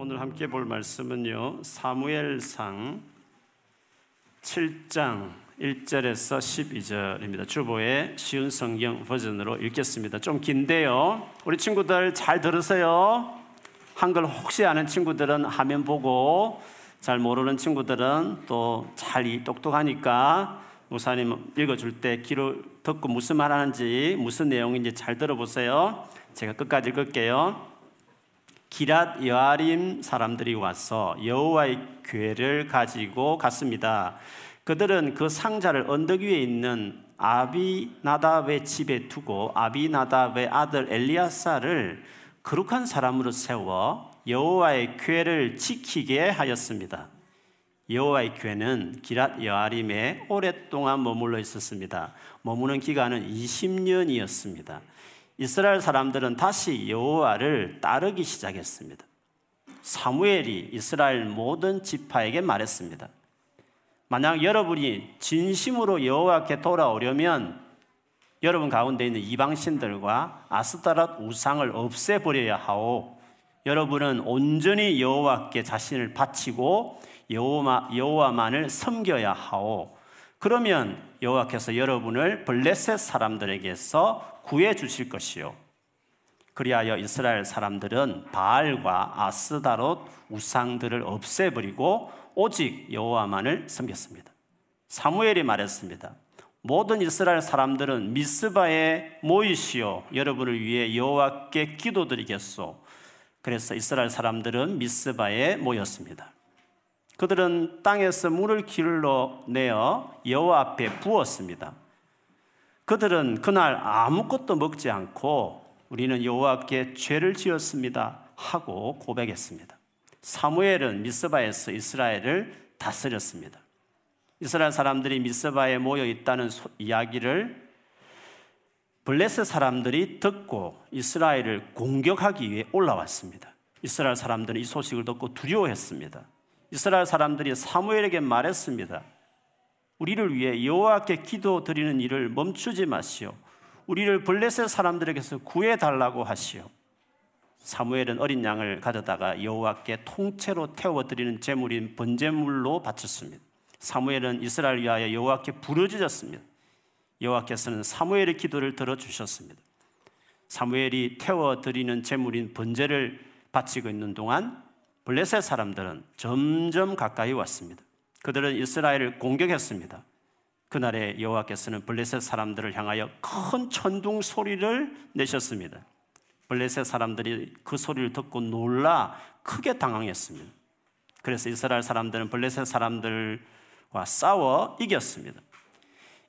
오늘 함께 볼 말씀은요. 사무엘상 7장 1절에서 12절입니다. 주보의 쉬운 성경 버전으로 읽겠습니다. 좀 긴데요. 우리 친구들 잘 들으세요. 한글 혹시 아는 친구들은 화면 보고 잘 모르는 친구들은 또 잘 똑똑하니까 목사님 읽어줄 때 귀로 듣고 무슨 말 하는지 무슨 내용인지 잘 들어보세요. 제가 끝까지 읽을게요. 기랏 여아림 사람들이 와서 여호와의 괴를 가지고 갔습니다. 그들은 그 상자를 언덕 위에 있는 아비나답의 집에 두고 아비나답의 아들 엘리아사를 거룩한 사람으로 세워 여호와의 괴를 지키게 하였습니다. 여호와의 괴는 기랏 여아림에 오랫동안 머물러 있었습니다. 머무는 기간은 20년이었습니다. 이스라엘 사람들은 다시 여호와를 따르기 시작했습니다. 사무엘이 이스라엘 모든 지파에게 말했습니다. 만약 여러분이 진심으로 여호와께 돌아오려면 여러분 가운데 있는 이방신들과 아스타랏 우상을 없애버려야 하오. 여러분은 온전히 여호와께 자신을 바치고 여호와, 여호와만을 섬겨야 하오. 그러면 여호와께서 여러분을 블레셋 사람들에게서 구해 주실 것이요. 그리하여 이스라엘 사람들은 바알과 아스다롯 우상들을 없애버리고 오직 여호와만을 섬겼습니다. 사무엘이 말했습니다. 모든 이스라엘 사람들은 미스바에 모이시오. 여러분을 위해 여호와께 기도드리겠소. 그래서 이스라엘 사람들은 미스바에 모였습니다. 그들은 땅에서 물을 길러 내어 여호와 앞에 부었습니다. 그들은 그날 아무것도 먹지 않고 우리는 여호와께 죄를 지었습니다 하고 고백했습니다. 사무엘은 미스바에서 이스라엘을 다스렸습니다. 이스라엘 사람들이 미스바에 모여 있다는 이야기를 블레셋 사람들이 듣고 이스라엘을 공격하기 위해 올라왔습니다. 이스라엘 사람들은 이 소식을 듣고 두려워했습니다. 이스라엘 사람들이 사무엘에게 말했습니다. 우리를 위해 여호와께 기도 드리는 일을 멈추지 마시오. 우리를 블레셋 사람들에게서 구해 달라고 하시오. 사무엘은 어린 양을 가져다가 여호와께 통째로 태워 드리는 제물인 번제물로 바쳤습니다. 사무엘은 이스라엘 위하여 여호와께 부르짖었습니다. 여호와께서는 사무엘의 기도를 들어 주셨습니다. 사무엘이 태워 드리는 제물인 번제를 바치고 있는 동안 블레셋 사람들은 점점 가까이 왔습니다. 그들은 이스라엘을 공격했습니다. 그날에 여호와께서는 블레셋 사람들을 향하여 큰 천둥 소리를 내셨습니다. 블레셋 사람들이 그 소리를 듣고 놀라 크게 당황했습니다. 그래서 이스라엘 사람들은 블레셋 사람들과 싸워 이겼습니다.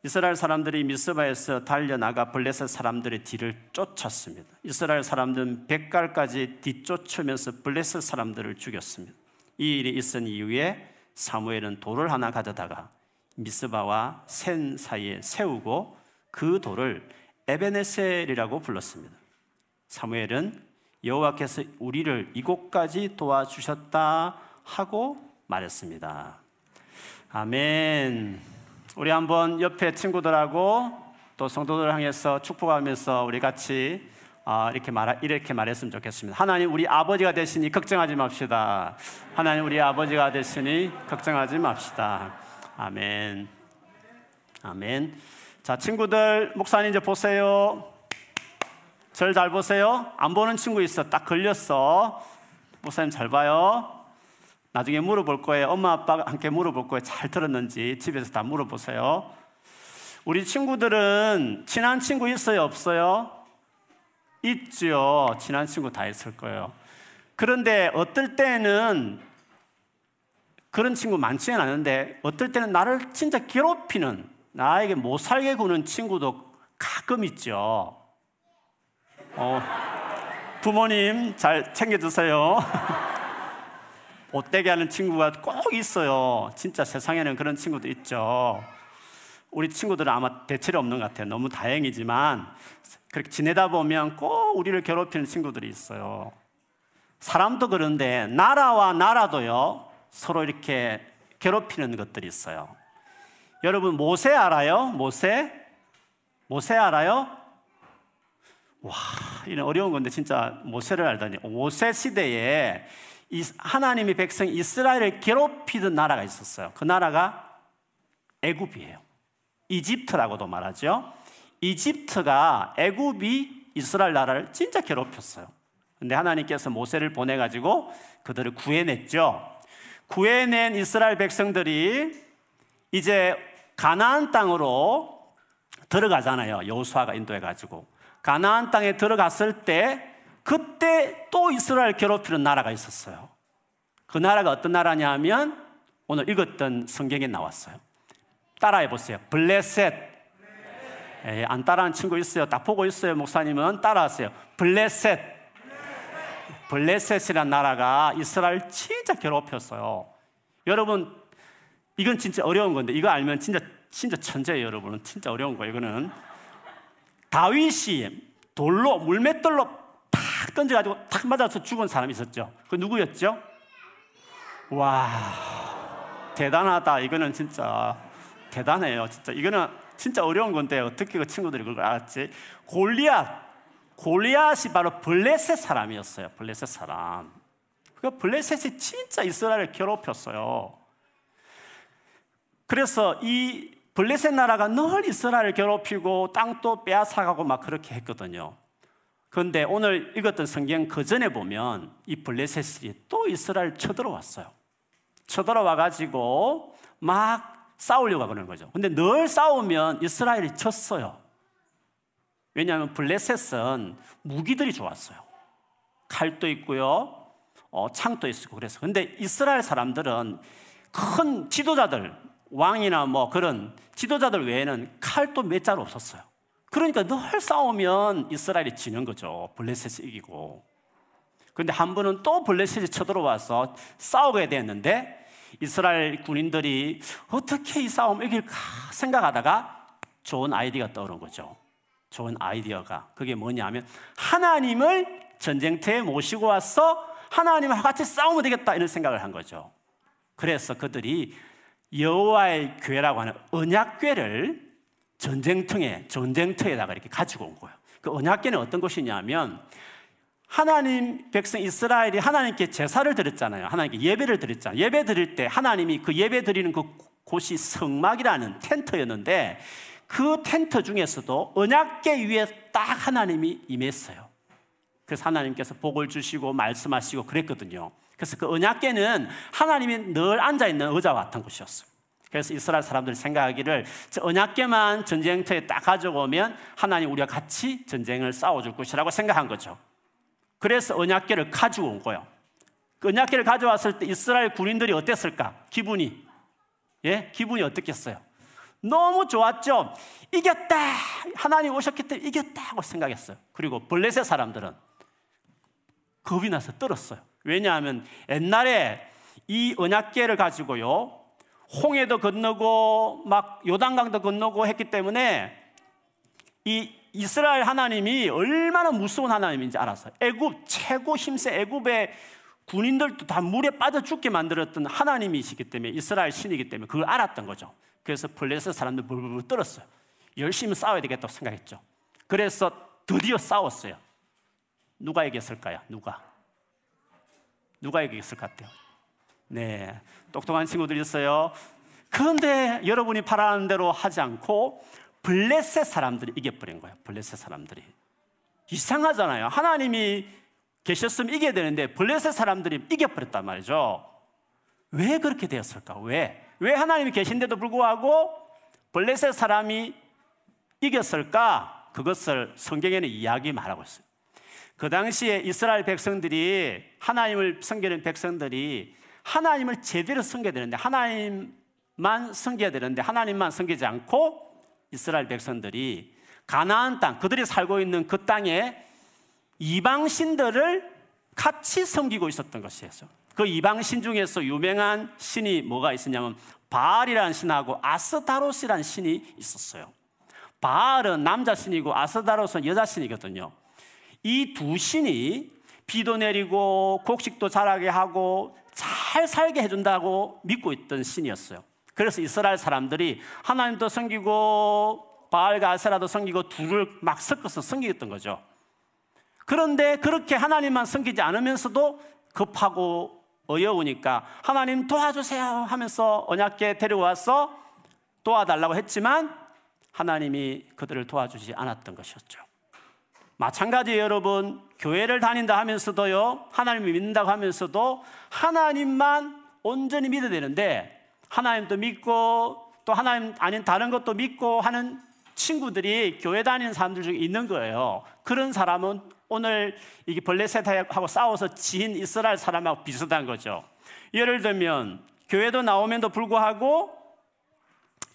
이스라엘 사람들이 미스바에서 달려나가 블레셋 사람들의 뒤를 쫓았습니다. 이스라엘 사람들은 백갈까지 뒤쫓으면서 블레셋 사람들을 죽였습니다. 이 일이 있은 이후에 사무엘은 돌을 하나 가져다가 미스바와 센 사이에 세우고 그 돌을 에베네셀이라고 불렀습니다. 사무엘은 여호와께서 우리를 이곳까지 도와주셨다 하고 말했습니다. 아멘. 우리 한번 옆에 친구들하고 또 성도들 향해서 축복하면서 우리 같이 아, 이렇게 말 이렇게 말했으면 좋겠습니다. 하나님 우리 아버지가 되시니 걱정하지 맙시다. 하나님 우리 아버지가 되시니 걱정하지 맙시다. 아멘. 아멘. 자 친구들 목사님 이제 보세요. 절 잘 보세요. 안 보는 친구 있어. 딱 걸렸어. 목사님 잘 봐요. 나중에 물어볼 거예요. 엄마, 아빠가 함께 물어볼 거예요. 잘 들었는지 집에서 다 물어보세요. 우리 친구들은 친한 친구 있어요? 없어요? 있죠. 친한 친구 다 있을 거예요. 그런데 어떨 때는 그런 친구 많지는 않은데 어떨 때는 나를 진짜 괴롭히는 나에게 못 살게 구는 친구도 가끔 있죠. 어, 부모님 잘 챙겨주세요. 못되게 하는 친구가 꼭 있어요. 진짜 세상에는 그런 친구도 있죠. 우리 친구들은 아마 대체로 없는 것 같아요. 너무 다행이지만 그렇게 지내다 보면 꼭 우리를 괴롭히는 친구들이 있어요. 사람도 그런데 나라와 나라도요. 서로 이렇게 괴롭히는 것들이 있어요. 여러분 모세 알아요? 모세? 모세 알아요? 와, 이런 어려운 건데 진짜 모세를 알다니. 모세 시대에 하나님의 백성 이스라엘을 괴롭히던 나라가 있었어요. 그 나라가 애굽이에요. 이집트라고도 말하죠. 이집트가 애굽이 이스라엘 나라를 진짜 괴롭혔어요. 근데 하나님께서 모세를 보내 가지고 그들을 구해냈죠. 구해낸 이스라엘 백성들이 이제 가나안 땅으로 들어가잖아요. 여호수아가 인도해 가지고 가나안 땅에 들어갔을 때 그때 또 이스라엘 괴롭히는 나라가 있었어요. 그 나라가 어떤 나라냐면 오늘 읽었던 성경에 나왔어요. 따라해 보세요. 블레셋. 에, 예, 안 따라하는 친구 있어요? 딱 보고 있어요. 목사님은 따라하세요. 블레셋. 블레셋이란 나라가 이스라엘 진짜 괴롭혔어요. 여러분, 이건 진짜 어려운 건데 이거 알면 진짜 진짜 천재예요, 여러분은. 진짜 어려운 거예요, 이거는. 다윗이 돌로 물맷돌로 탁 던져 가지고 탁 맞아서 죽은 사람이 있었죠. 그 누구였죠? 와, 대단하다. 이거는 진짜 대단해요. 진짜 이거는 진짜 어려운 건데 어떻게 그 친구들이 그걸 알았지? 골리앗. 골리앗이 바로 블레셋 사람이었어요. 블레셋 사람. 그 블레셋이 진짜 이스라엘을 괴롭혔어요. 그래서 이 블레셋 나라가 늘 이스라엘을 괴롭히고 땅도 빼앗아가고 막 그렇게 했거든요. 그런데 오늘 읽었던 성경 그 전에 보면 이 블레셋이 또 이스라엘 쳐들어왔어요. 쳐들어와 가지고 막 싸우려고 하는 거죠. 근데 늘 싸우면 이스라엘이 졌어요. 왜냐하면 블레셋은 무기들이 좋았어요. 칼도 있고요, 어, 창도 있고 그래서. 근데 이스라엘 사람들은 큰 지도자들, 왕이나 뭐 그런 지도자들 외에는 칼도 몇잘 없었어요. 그러니까 늘 싸우면 이스라엘이 지는 거죠. 블레셋이 이기고. 근데 한 번은 또 블레셋이 쳐들어와서 싸우게 됐는데 이스라엘 군인들이 어떻게 이 싸움 이길까 생각하다가 좋은 아이디어가 떠오른 거죠. 좋은 아이디어가. 그게 뭐냐면 하나님을 전쟁터에 모시고 와서 하나님과 같이 싸우면 되겠다 이런 생각을 한 거죠. 그래서 그들이 여호와의 교회라고 하는 언약궤를 전쟁터에 전쟁터에다가 이렇게 가지고 온 거예요. 그 언약궤는 어떤 것이냐면 하나님 백성 이스라엘이 하나님께 제사를 드렸잖아요. 하나님께 예배를 드렸잖아요. 예배 드릴 때 하나님이 그 예배 드리는 그 곳이 성막이라는 텐트였는데 그 텐트 중에서도 언약궤 위에 딱 하나님이 임했어요. 그래서 하나님께서 복을 주시고 말씀하시고 그랬거든요. 그래서 그 언약궤는 하나님이 늘 앉아 있는 의자와 같은 곳이었어요. 그래서 이스라엘 사람들이 생각하기를 언약궤만 전쟁터에 딱 가져오면 하나님 우리가 같이 전쟁을 싸워줄 것이라고 생각한 거죠. 그래서 언약궤를 가지고 온 거예요. 그 언약궤를 가져왔을 때 이스라엘 군인들이 어땠을까? 기분이 예, 기분이 어떻겠어요? 너무 좋았죠. 이겼다. 하나님 오셨기 때문에 이겼다고 생각했어요. 그리고 블레셋 사람들은 겁이 나서 떨었어요. 왜냐하면 옛날에 이 언약궤를 가지고요. 홍해도 건너고 막 요단강도 건너고 했기 때문에 이 이스라엘 하나님이 얼마나 무서운 하나님인지 알았어요. 애굽 최고 힘세 애굽의 군인들도 다 물에 빠져 죽게 만들었던 하나님이시기 때문에 이스라엘 신이기 때문에 그걸 알았던 거죠. 그래서 블레셋 사람들 불불불 떨었어요. 열심히 싸워야 되겠다고 생각했죠. 그래서 드디어 싸웠어요. 누가 이겼을까요? 누가? 누가 이겼을 것 같아요? 네. 똑똑한 친구들이 있어요. 그런데 여러분이 바라는 대로 하지 않고 블레셋 사람들이 이겨버린 거예요. 블레셋 사람들이. 이상하잖아요. 하나님이 계셨으면 이겨야 되는데 블레셋 사람들이 이겨버렸단 말이죠. 왜 그렇게 되었을까? 왜? 왜 하나님이 계신데도 불구하고 블레셋 사람이 이겼을까? 그것을 성경에는 이야기 말하고 있어요. 그 당시에 이스라엘 백성들이 하나님을 섬기는 백성들이 하나님을 제대로 섬겨야 되는데 하나님만 섬겨야 되는데 하나님만 섬기지 않고 이스라엘 백성들이 가나안 땅 그들이 살고 있는 그 땅에 이방 신들을 같이 섬기고 있었던 것이에요. 그 이방 신 중에서 유명한 신이 뭐가 있었냐면 바알이라는 신하고 아스다롯이라는 신이 있었어요. 바알은 남자 신이고 아스다롯은 여자 신이거든요. 이 두 신이 비도 내리고 곡식도 자라게 하고 잘 살게 해준다고 믿고 있던 신이었어요. 그래서 이스라엘 사람들이 하나님도 섬기고 바알과 아세라도 섬기고 둘을 막 섞어서 섬기겠던 거죠. 그런데 그렇게 하나님만 섬기지 않으면서도 급하고 어려우니까 하나님 도와주세요 하면서 언약계 데려와서 도와달라고 했지만 하나님이 그들을 도와주지 않았던 것이었죠. 마찬가지 여러분 교회를 다닌다 하면서도요 하나님을 믿는다고 하면서도 하나님만 온전히 믿어야 되는데 하나님도 믿고 또 하나님 아닌 다른 것도 믿고 하는 친구들이 교회 다니는 사람들 중에 있는 거예요. 그런 사람은 오늘 이게 벌레셋하고 싸워서 지인 이스라엘 사람하고 비슷한 거죠. 예를 들면 교회도 나오면도 불구하고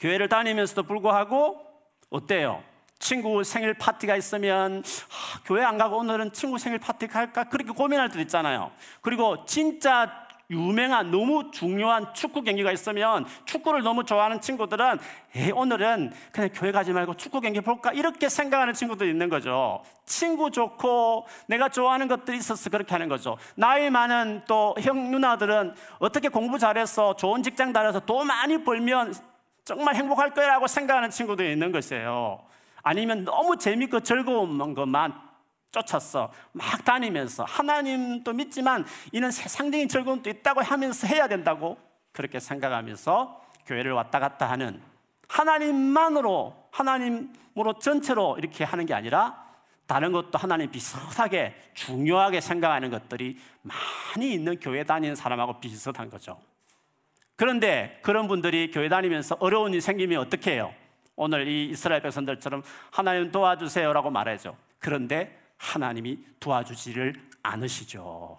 교회를 다니면서도 불구하고 어때요? 친구 생일 파티가 있으면 아, 교회 안 가고 오늘은 친구 생일 파티 갈까 그렇게 고민할 때도 있잖아요. 그리고 진짜 유명한 너무 중요한 축구 경기가 있으면 축구를 너무 좋아하는 친구들은 에이, 오늘은 그냥 교회 가지 말고 축구 경기 볼까 이렇게 생각하는 친구도 있는 거죠. 친구 좋고 내가 좋아하는 것들이 있어서 그렇게 하는 거죠. 나이 많은 또 형 누나들은 어떻게 공부 잘해서 좋은 직장 다녀서 돈 많이 벌면 정말 행복할 거라고 생각하는 친구도 있는 것이에요. 아니면 너무 재밌고 즐거운 것만 쫓았어. 막 다니면서 하나님도 믿지만 이는 세상적인 즐거움도 있다고 하면서 해야 된다고 그렇게 생각하면서 교회를 왔다 갔다 하는 하나님만으로 하나님으로 전체로 이렇게 하는 게 아니라 다른 것도 하나님 비슷하게 중요하게 생각하는 것들이 많이 있는 교회 다니는 사람하고 비슷한 거죠. 그런데 그런 분들이 교회 다니면서 어려운 일이 생기면 어떻게 해요? 오늘 이 이스라엘 백성들처럼 하나님 도와주세요라고 말하죠. 그런데 하나님이 도와주지를 않으시죠.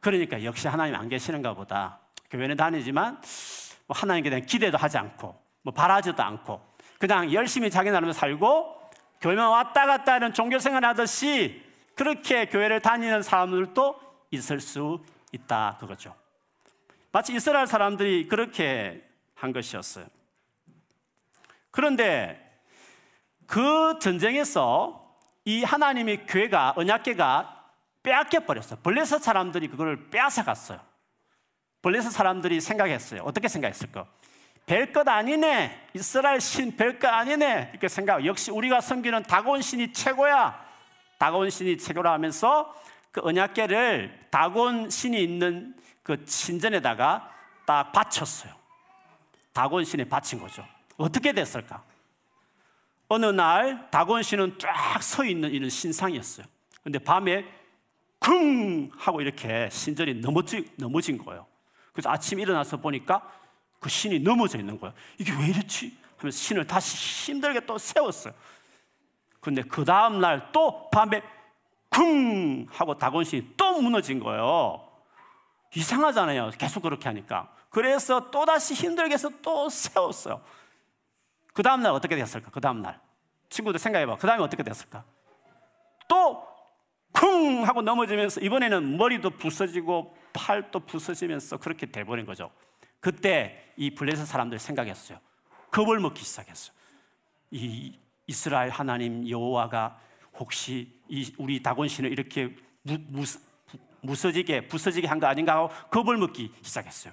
그러니까 역시 하나님 안 계시는가 보다. 교회는 다니지만 뭐 하나님께 대한 기대도 하지 않고 뭐 바라지도 않고 그냥 열심히 자기 나름대로 살고 교회만 왔다 갔다 하는 종교생활 하듯이 그렇게 교회를 다니는 사람들도 있을 수 있다 그거죠. 마치 이스라엘 사람들이 그렇게 한 것이었어요. 그런데 그 전쟁에서 이 하나님의 교회가 언약계가 빼앗겨 버렸어요. 블레셋 사람들이 그걸 빼앗아 갔어요. 블레셋 사람들이 생각했어요. 어떻게 생각했을까? 별것 아니네. 이스라엘 신 별것 아니네. 이렇게 생각. 역시 우리가 섬기는 다곤 신이 최고야. 다곤 신이 최고라 하면서 그 언약계를 다곤 신이 있는 그 신전에다가 딱 바쳤어요. 다곤 신에 바친 거죠. 어떻게 됐을까? 어느 날 다곤 씨는 쫙 서 있는 이런 신상이었어요. 근데 밤에 쿵 하고 이렇게 신전이 넘어지, 넘어진 거예요. 그래서 아침 일어나서 보니까 그 신이 넘어져 있는 거예요. 이게 왜 이렇지? 하면서 신을 다시 힘들게 또 세웠어요. 근데 그 다음날 또 밤에 쿵 하고 다곤 신이 또 무너진 거예요. 이상하잖아요. 계속 그렇게 하니까. 그래서 또다시 힘들게 해서 또 세웠어요. 그 다음날 어떻게 됐을까? 그 다음날. 친구들 생각해봐. 그 다음에 어떻게 됐을까? 또, 쿵! 하고 넘어지면서 이번에는 머리도 부서지고 팔도 부서지면서 그렇게 돼버린 거죠. 그때 이 블레셋 사람들 생각했어요. 겁을 먹기 시작했어요. 이 이스라엘 하나님 여호와가 혹시 이 우리 다곤 씨는 이렇게 무, 무, 무서지게 부서지게 한 거 아닌가 하고 겁을 먹기 시작했어요.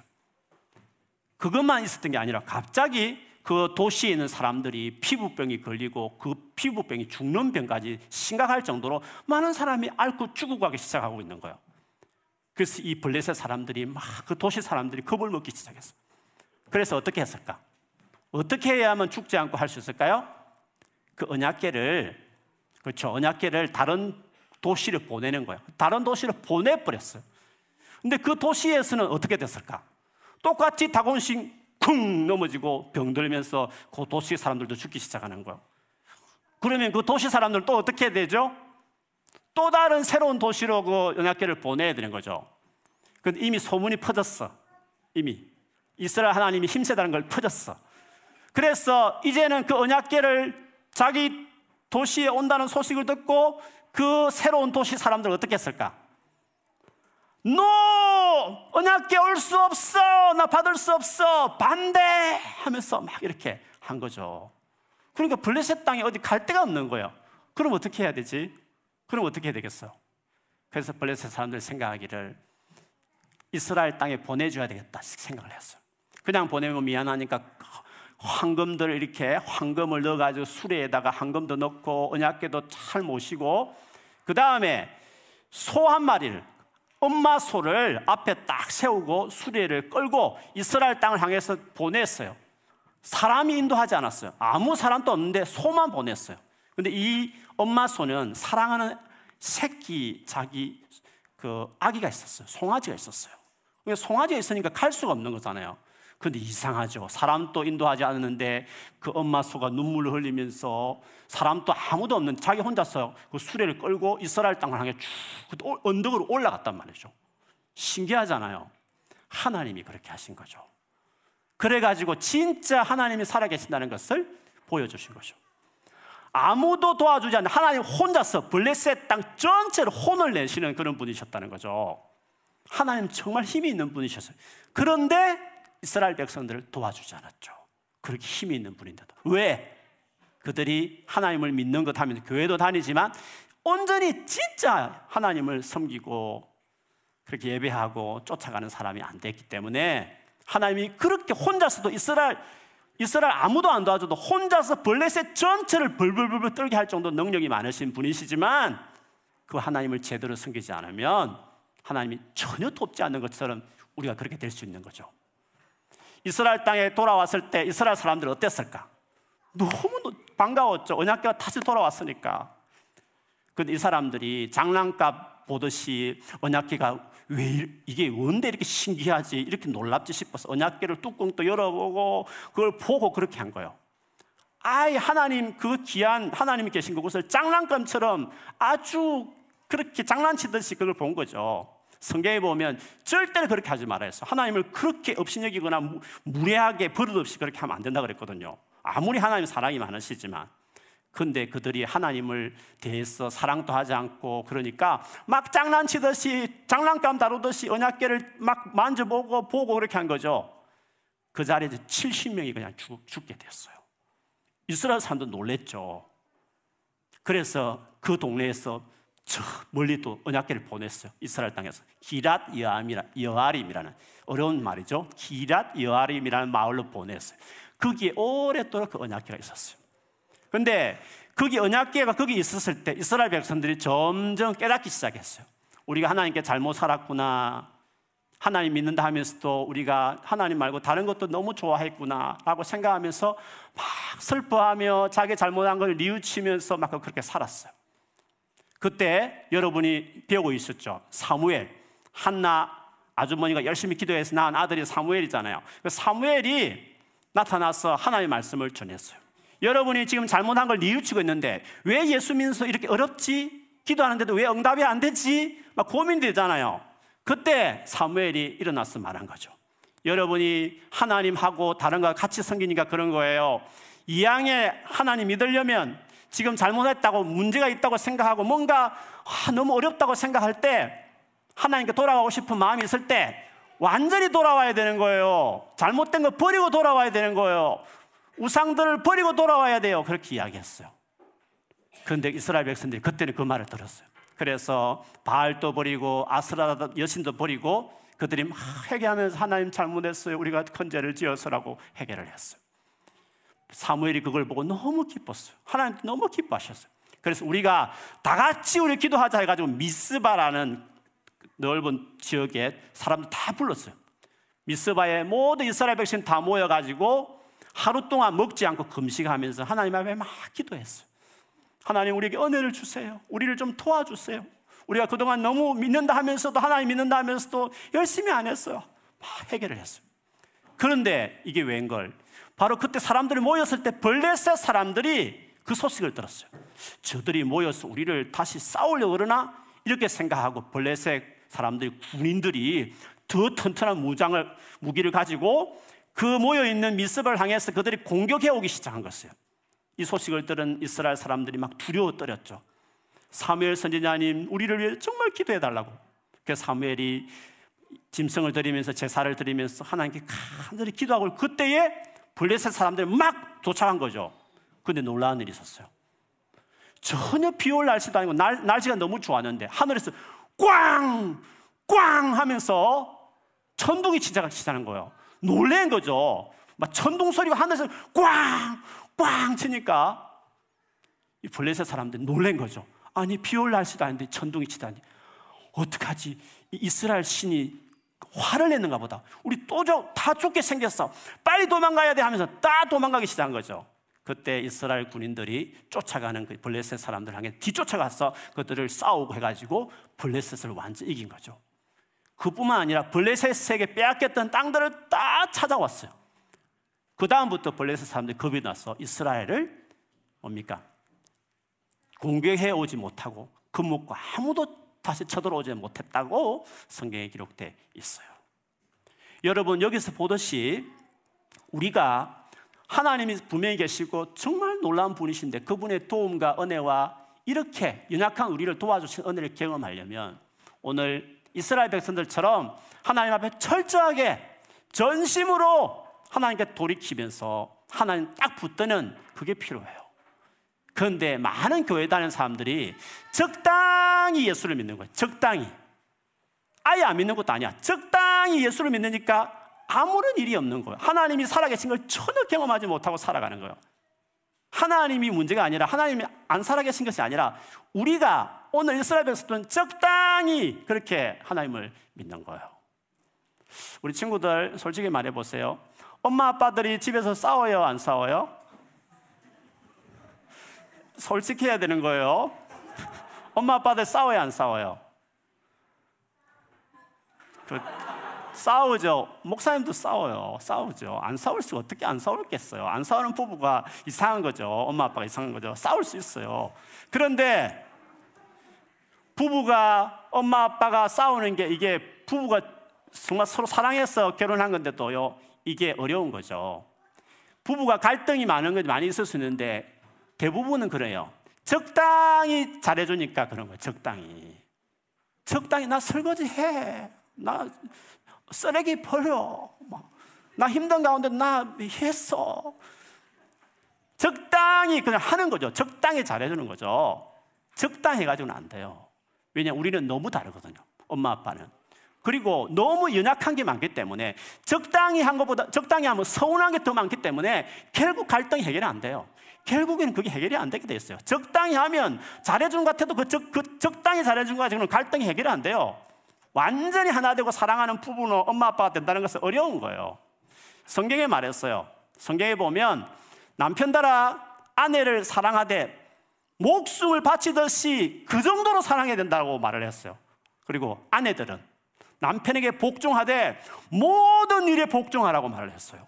그것만 있었던 게 아니라 갑자기 그 도시에 있는 사람들이 피부병이 걸리고 그 피부병이 죽는 병까지 심각할 정도로 많은 사람이 앓고 죽어가기 시작하고 있는 거예요. 그래서 이 블레셋 사람들이 막 그 도시 사람들이 겁을 먹기 시작했어. 그래서 어떻게 했을까? 어떻게 해야 하면 죽지 않고 할 수 있을까요? 그 언약계를 그렇죠. 언약계를 다른 도시를 보내는 거예요. 다른 도시를 보내버렸어요. 근데 그 도시에서는 어떻게 됐을까? 똑같이 다곤신 쿵 넘어지고 병들면서 그 도시 사람들도 죽기 시작하는 거예요. 그러면 그 도시 사람들 또 어떻게 되죠? 또 다른 새로운 도시로 그 연약계를 보내야 되는 거죠. 그 이미 소문이 퍼졌어. 이미 이스라엘 하나님이 힘세다는 걸 퍼졌어. 그래서 이제는 그 언약궤를 자기 도시에 온다는 소식을 듣고 그 새로운 도시 사람들 어떻게 했을까? No! 언약궤 올 수 없어! 나 받을 수 없어! 반대! 하면서 막 이렇게 한 거죠. 그러니까 블레셋 땅에 어디 갈 데가 없는 거예요. 그럼 어떻게 해야 되지? 그럼 어떻게 해야 되겠어? 그래서 블레셋 사람들 생각하기를 이스라엘 땅에 보내줘야 되겠다 생각을 했어요. 그냥 보내면 미안하니까 황금들 이렇게 황금을 넣어가지고 수레에다가 황금도 넣고 언약계도 잘 모시고 그 다음에 소 한 마리를 엄마 소를 앞에 딱 세우고 수레를 끌고 이스라엘 땅을 향해서 보냈어요. 사람이 인도하지 않았어요. 아무 사람도 없는데 소만 보냈어요. 근데 이 엄마 소는 사랑하는 새끼 자기 그 아기가 있었어요. 송아지가 있었어요. 송아지가 있으니까 갈 수가 없는 거잖아요. 근데 이상하죠. 사람도 인도하지 않았는데 그 엄마 소가 눈물을 흘리면서 사람도 아무도 없는 자기 혼자서 그 수레를 끌고 이스라엘 땅을 향해 쭉그 언덕으로 올라갔단 말이죠. 신기하잖아요. 하나님이 그렇게 하신 거죠. 그래가지고 진짜 하나님이 살아계신다는 것을 보여주신 거죠. 아무도 도와주지 않는 하나님 혼자서 블레셋 땅 전체를 혼을 내시는 그런 분이셨다는 거죠. 하나님 정말 힘이 있는 분이셨어요. 그런데 이스라엘 백성들을 도와주지 않았죠. 그렇게 힘이 있는 분인데도. 왜? 그들이 하나님을 믿는 것 하면서 교회도 다니지만 온전히 진짜 하나님을 섬기고 그렇게 예배하고 쫓아가는 사람이 안 됐기 때문에 하나님이 그렇게 혼자서도 이스라엘 이스라엘 아무도 안 도와줘도 혼자서 블레셋 전체를 벌벌벌 떨게 할 정도 능력이 많으신 분이시지만 그 하나님을 제대로 섬기지 않으면 하나님이 전혀 돕지 않는 것처럼 우리가 그렇게 될 수 있는 거죠. 이스라엘 땅에 돌아왔을 때 이스라엘 사람들 어땠을까? 너무 반가웠죠. 언약궤가 다시 돌아왔으니까. 근데 이 사람들이 장난감 보듯이 언약궤가 왜 이게 뭔데 이렇게 신기하지 이렇게 놀랍지 싶어서 언약궤를 뚜껑도 열어보고 그걸 보고 그렇게 한 거예요. 아예 하나님 그 귀한 하나님이 계신 그곳을 장난감처럼 아주 그렇게 장난치듯이 그걸 본 거죠. 성경에 보면 절대로 그렇게 하지 말아야 했어. 하나님을 그렇게 업신여기거나 무례하게 버릇없이 그렇게 하면 안 된다 그랬거든요. 아무리 하나님 사랑이 많으시지만. 근데 그들이 하나님을 대해서 사랑도 하지 않고 그러니까 막 장난치듯이 장난감 다루듯이 언약계를 막 만져보고 보고 그렇게 한 거죠. 그 자리에 70명이 그냥 죽, 죽게 됐어요. 이스라엘 사람도 놀랬죠. 그래서 그 동네에서 저 멀리 또 언약계를 보냈어요. 이스라엘 땅에서 기랏 여암이라 여아림이라는 어려운 말이죠. 기랏 여아림이라는 마을로 보냈어요. 거기에 오랫도록 그 언약계가 있었어요. 근데 거기 언약계가 거기 있었을 때 이스라엘 백성들이 점점 깨닫기 시작했어요. 우리가 하나님께 잘못 살았구나. 하나님 믿는다 하면서도 우리가 하나님 말고 다른 것도 너무 좋아했구나 라고 생각하면서 막 슬퍼하며 자기 잘못한 걸 뉘우치면서 막 그렇게 살았어요. 그때 여러분이 배우고 있었죠. 사무엘, 한나 아주머니가 열심히 기도해서 낳은 아들이 사무엘이잖아요. 그 사무엘이 나타나서 하나님의 말씀을 전했어요. 여러분이 지금 잘못한 걸 뉘우치고 있는데 왜 예수 믿어서 이렇게 어렵지? 기도하는데도 왜 응답이 안 되지? 막 고민되잖아요. 그때 사무엘이 일어나서 말한 거죠. 여러분이 하나님하고 다른 거 같이 섬기니까 그런 거예요. 이양에 하나님 믿으려면 지금 잘못했다고 문제가 있다고 생각하고 뭔가 아, 너무 어렵다고 생각할 때 하나님께 돌아가고 싶은 마음이 있을 때 완전히 돌아와야 되는 거예요. 잘못된 거 버리고 돌아와야 되는 거예요. 우상들을 버리고 돌아와야 돼요. 그렇게 이야기했어요. 그런데 이스라엘 백성들이 그때는 그 말을 들었어요. 그래서 바알도 버리고 아스라 여신도 버리고 그들이 막 회개하면서 하나님 잘못했어요. 우리가 큰 죄를 지어서라고 해결을 했어요. 사무엘이 그걸 보고 너무 기뻤어요. 하나님 너무 기뻐하셨어요. 그래서 우리가 다 같이 우리 기도하자 해가지고 미스바라는 넓은 지역에 사람들 다 불렀어요. 미스바에 모든 이스라엘 백성 다 모여가지고 하루 동안 먹지 않고 금식하면서 하나님 앞에 막 기도했어요. 하나님 우리에게 은혜를 주세요. 우리를 좀 도와주세요. 우리가 그동안 너무 믿는다 하면서도 하나님 믿는다 하면서도 열심히 안 했어요. 막 해결을 했어요. 그런데 이게 웬걸? 바로 그때 사람들이 모였을 때 벌레셋 사람들이 그 소식을 들었어요. 저들이 모여서 우리를 다시 싸우려고 그러나 이렇게 생각하고 벌레셋 사람들이 군인들이 더 튼튼한 무장을 무기를 가지고 그 모여 있는 미스를 향해서 그들이 공격해 오기 시작한 것이에요. 이 소식을 들은 이스라엘 사람들이 막 두려워 떨었죠. 사무엘 선지자님, 우리를 위해 정말 기도해 달라고. 그 사무엘이 짐승을 드리면서 제사를 드리면서 하나님께 간절히 기도하고 그때에 블레셋 사람들이 막 도착한 거죠. 근데 놀라운 일이 있었어요. 전혀 비 올 날씨도 아니고 날, 날씨가 너무 좋았는데 하늘에서 꽝! 꽝! 하면서 천둥이 시작, 시작하는 거예요. 놀란 거죠. 막 천둥 소리가 하늘에서 꽝! 꽝! 치니까 이 블레셋 사람들 놀란 거죠. 아니 비 올 날씨도 아닌데 천둥이 치다니. 어떡하지? 이스라엘 신이 화를 냈는가 보다. 우리 또다 죽게 생겼어. 빨리 도망가야 돼 하면서 다 도망가기 시작한 거죠. 그때 이스라엘 군인들이 쫓아가는 그 블레셋 사람들 향해 뒤쫓아가서 그들을 싸우고 해가지고 블레셋을 완전 이긴 거죠. 그뿐만 아니라 블레셋에게 빼앗겼던 땅들을 다 찾아왔어요. 그 다음부터 블레셋 사람들이 겁이 나서 이스라엘을 뭡니까? 공격해 오지 못하고 금목과 아무도 다시 쳐들어오지 못했다고 성경에 기록돼 있어요. 여러분 여기서 보듯이 우리가 하나님이 분명히 계시고 정말 놀라운 분이신데 그분의 도움과 은혜와 이렇게 연약한 우리를 도와주신 은혜를 경험하려면 오늘 이스라엘 백성들처럼 하나님 앞에 철저하게 전심으로 하나님께 돌이키면서 하나님 딱 붙드는 그게 필요해요. 그런데 많은 교회 다니는 사람들이 적당 히 예수를 믿는 거예요. 적당히. 아예 안 믿는 것도 아니야. 적당히 예수를 믿으니까 아무런 일이 없는 거예요. 하나님이 살아계신 걸 전혀 경험하지 못하고 살아가는 거예요. 하나님이 문제가 아니라 하나님이 안 살아계신 것이 아니라 우리가 오늘 이스라엘 백성들은 적당히 그렇게 하나님을 믿는 거예요. 우리 친구들 솔직히 말해 보세요. 엄마 아빠들이 집에서 싸워요, 안 싸워요? 솔직해야 되는 거예요. 엄마 아빠들 싸워요, 안 싸워요? 그, 싸우죠. 목사님도 싸워요. 싸우죠. 안 싸울 수 어떻게 안 싸울겠어요? 안 싸우는 부부가 이상한 거죠. 엄마 아빠가 이상한 거죠. 싸울 수 있어요. 그런데 부부가 엄마 아빠가 싸우는 게 이게 부부가 정말 서로 사랑해서 결혼한 건데도요. 이게 어려운 거죠. 부부가 갈등이 많은 건 많이 있을 수 있는데 대부분은 그래요. 적당히 잘해주니까 그런 거예요. 적당히. 적당히 나 설거지 해. 나 쓰레기 버려. 나 힘든 가운데 나 했어. 적당히 그냥 하는 거죠. 적당히 잘해주는 거죠. 적당히 해가지고는 안 돼요. 왜냐, 우리는 너무 다르거든요. 엄마, 아빠는. 그리고 너무 연약한 게 많기 때문에 적당히 한 것보다 적당히 하면 서운한 게 더 많기 때문에 결국 갈등이 해결이 안 돼요. 결국에는 그게 해결이 안 되게 돼 있어요. 적당히 하면 잘해준 것 같아도 그, 적, 그 적당히 잘해준 거 가지고는 갈등이 해결이 안 돼요. 완전히 하나 되고 사랑하는 부부는 엄마 아빠가 된다는 것은 어려운 거예요. 성경에 말했어요. 성경에 보면 남편 따라 아내를 사랑하되 목숨을 바치듯이 그 정도로 사랑해야 된다고 말을 했어요. 그리고 아내들은 남편에게 복종하되 모든 일에 복종하라고 말을 했어요.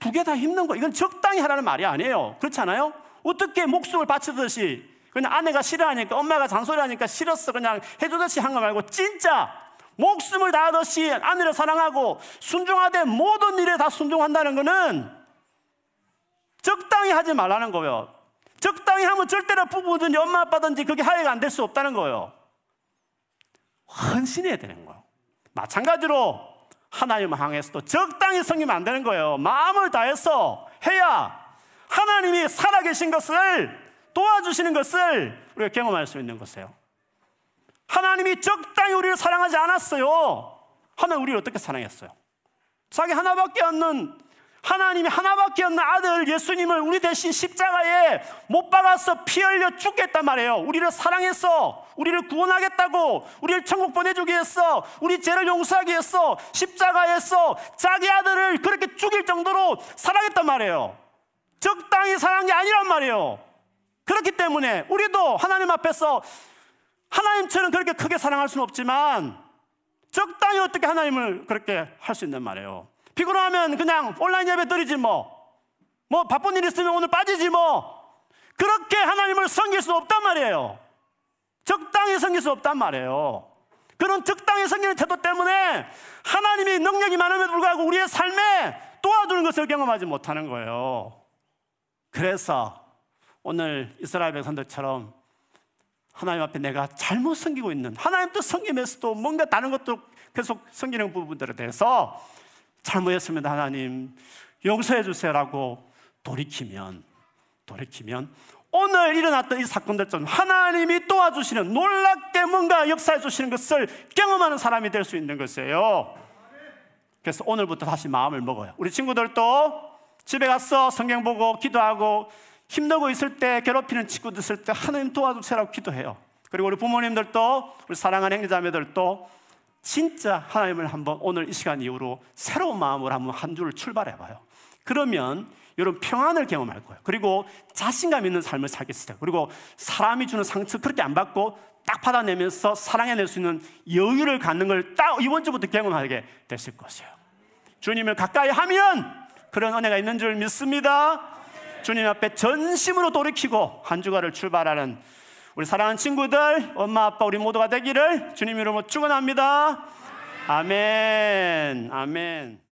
두 개 다 힘든 거. 이건 적당히 하라는 말이 아니에요. 그렇잖아요? 어떻게 목숨을 바치듯이 그냥 아내가 싫어하니까 엄마가 잔소리하니까 싫었어 그냥 해주듯이 한 거 말고 진짜 목숨을 다하듯이 아내를 사랑하고 순종하되 모든 일에 다 순종한다는 거는 적당히 하지 말라는 거예요. 적당히 하면 절대로 부부든지 엄마 아빠든지 그게 하해가 안 될 수 없다는 거예요. 헌신해야 되는 거예요. 마찬가지로 하나님을 향해서도 적당히 섬기면 안 되는 거예요. 마음을 다해서 해야 하나님이 살아계신 것을 도와주시는 것을 우리가 경험할 수 있는 것이에요. 하나님이 적당히 우리를 사랑하지 않았어요. 하나님 우리를 어떻게 사랑했어요? 자기 하나밖에 없는 하나님이 하나밖에 없는 아들 예수님을 우리 대신 십자가에 못 박아서 피 흘려 죽겠단 말이에요. 우리를 사랑해서 우리를 구원하겠다고 우리를 천국 보내주기 위해서 우리 죄를 용서하기 위해서 십자가에서 자기 아들을 그렇게 죽일 정도로 사랑했단 말이에요. 적당히 사랑한 게 아니란 말이에요. 그렇기 때문에 우리도 하나님 앞에서 하나님처럼 그렇게 크게 사랑할 수는 없지만 적당히 어떻게 하나님을 그렇게 할 수 있는 말이에요. 피곤하면 그냥 온라인 예배 드리지 뭐. 뭐 바쁜 일 있으면 오늘 빠지지 뭐. 그렇게 하나님을 섬길 수 없단 말이에요. 적당히 섬길 수 없단 말이에요. 그런 적당히 섬기는 태도 때문에 하나님이 능력이 많음에도 불구하고 우리의 삶에 도와주는 것을 경험하지 못하는 거예요. 그래서 오늘 이스라엘 백성들처럼 하나님 앞에 내가 잘못 섬기고 있는 하나님 도 섬기면서도 뭔가 다른 것도 계속 섬기는 부분들에 대해서 잘못했습니다. 하나님 용서해 주세요라고 돌이키면 돌이키면 오늘 일어났던 이 사건들처럼 하나님이 도와주시는 놀랍게 뭔가 역사해 주시는 것을 경험하는 사람이 될 수 있는 것이에요. 그래서 오늘부터 다시 마음을 먹어요. 우리 친구들도 집에 가서 성경 보고 기도하고 힘들고 있을 때 괴롭히는 친구들 있을 때 하나님 도와주세요라고 기도해요. 그리고 우리 부모님들도 우리 사랑하는 형제자매들도 진짜 하나님을 한번 오늘 이 시간 이후로 새로운 마음으로 한번 한 주를 출발해 봐요. 그러면 여러분 평안을 경험할 거예요. 그리고 자신감 있는 삶을 살겠어요. 그리고 사람이 주는 상처 그렇게 안 받고 딱 받아내면서 사랑해낼 수 있는 여유를 갖는 걸 딱 이번 주부터 경험하게 되실 것이에요. 주님을 가까이 하면 그런 은혜가 있는 줄 믿습니다. 주님 앞에 전심으로 돌이키고 한 주간을 출발하는 우리 사랑하는 친구들, 엄마, 아빠, 우리 모두가 되기를 주님 이름으로 축원합니다. 아멘, 아멘.